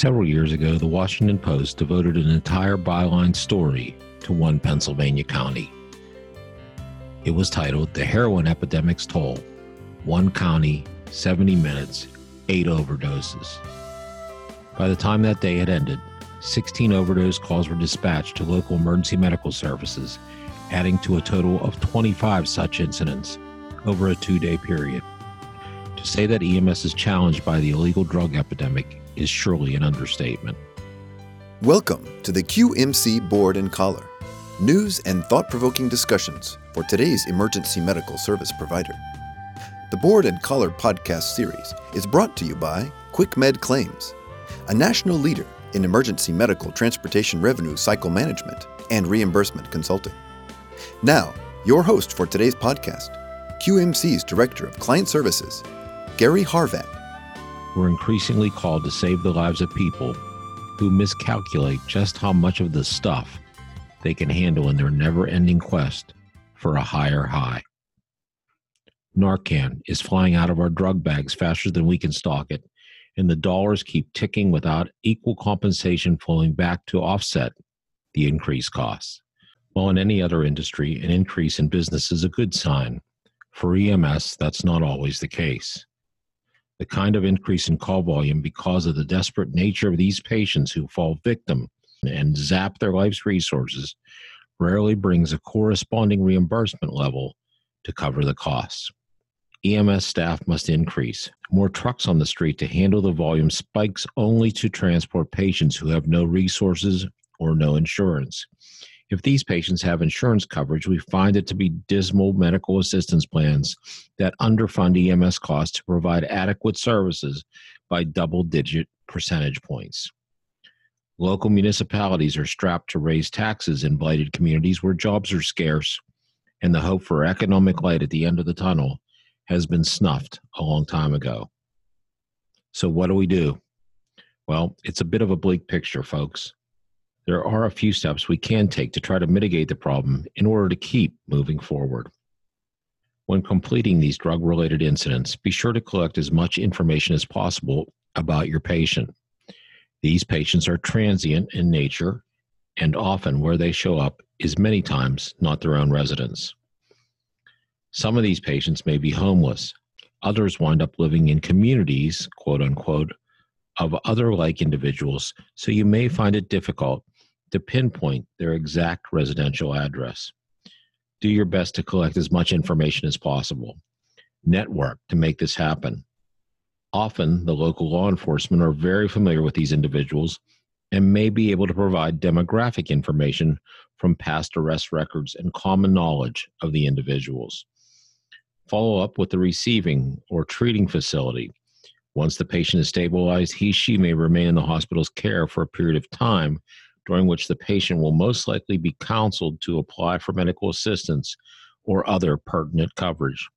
Several years ago, the Washington Post devoted an entire byline story to one Pennsylvania county. It was titled The Heroin Epidemic's Toll One County, 70 Minutes, Eight Overdoses. By the time that day had ended, 16 overdose calls were dispatched to local emergency medical services, adding to a total of 25 such incidents over a two day period. To say that EMS is challenged by the illegal drug epidemic is surely an understatement. Welcome to the QMC Board and Collar news and thought provoking discussions for today's emergency medical service provider. The Board and Collar podcast series is brought to you by QuickMed Claims, a national leader in emergency medical transportation revenue cycle management and reimbursement consulting. Now, your host for today's podcast, QMC's Director of Client Services, Gary Harvat. We're increasingly called to save the lives of people who miscalculate just how much of the stuff they can handle in their never ending quest for a higher high. Narcan is flying out of our drug bags faster than we can stock it, and the dollars keep ticking without equal compensation flowing back to offset the increased costs. While in any other industry, an increase in business is a good sign. For EMS, that's not always the case. The kind of increase in call volume because of the desperate nature of these patients who fall victim and zap their life's resources rarely brings a corresponding reimbursement level to cover the costs. EMS staff must increase. More trucks on the street to handle the volume spikes only to transport patients who have no resources or no insurance. If these patients have insurance coverage, we find it to be dismal medical assistance plans that underfund EMS costs to provide adequate services by double digit percentage points. Local municipalities are strapped to raise taxes in blighted communities where jobs are scarce, and the hope for economic light at the end of the tunnel has been snuffed a long time ago. So, what do we do? Well, it's a bit of a bleak picture, folks. There are a few steps we can take to try to mitigate the problem in order to keep moving forward. When completing these drug related incidents, be sure to collect as much information as possible about your patient. These patients are transient in nature, and often where they show up is many times not their own residence. Some of these patients may be homeless. Others wind up living in communities, quote unquote, of other like individuals, so you may find it difficult to pinpoint their exact residential address. Do your best to collect as much information as possible. Network to make this happen. Often, the local law enforcement are very familiar with these individuals and may be able to provide demographic information from past arrest records and common knowledge of the individuals. Follow up with the receiving or treating facility. Once the patient is stabilized, he she may remain in the hospital's care for a period of time during which the patient will most likely be counseled to apply for medical assistance or other pertinent coverage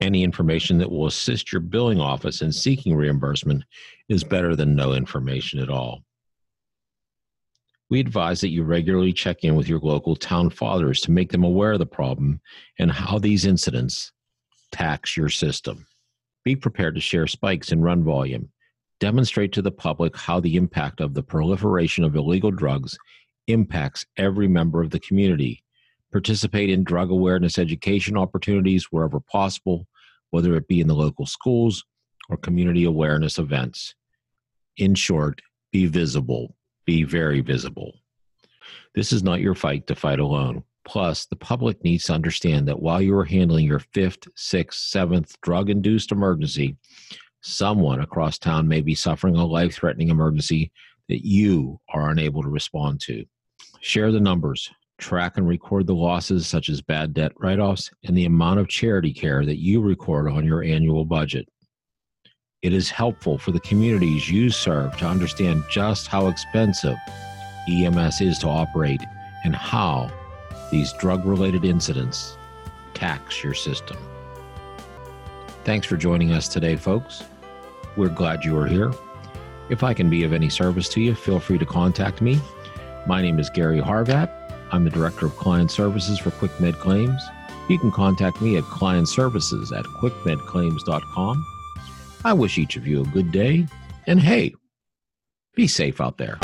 any information that will assist your billing office in seeking reimbursement is better than no information at all. We advise that you regularly check in with your local town fathers to make them aware of the problem and how these incidents tax your system. Be prepared to share spikes in run volume. Demonstrate to the public how the impact of the proliferation of illegal drugs impacts every member of the community participate in drug awareness education opportunities wherever possible, whether it be in the local schools or community awareness events. In short, be visible, be very visible. This is not your fight to fight alone. Plus, the public needs to understand that while you are handling your fifth, sixth, seventh drug induced emergency, someone across town may be suffering a life threatening emergency that you are unable to respond to. Share the numbers, track and record the losses such as bad debt write offs and the amount of charity care that you record on your annual budget. It is helpful for the communities you serve to understand just how expensive EMS is to operate and how these drug related incidents tax your system. Thanks for joining us today, folks. We're glad you are here. If I can be of any service to you, feel free to contact me. My name is Gary Harvat I'm the Director of Client Services for QuickMed Claims. You can contact me at clientservices at quickmedclaims.com. I wish each of you a good day, and hey, Be safe out there.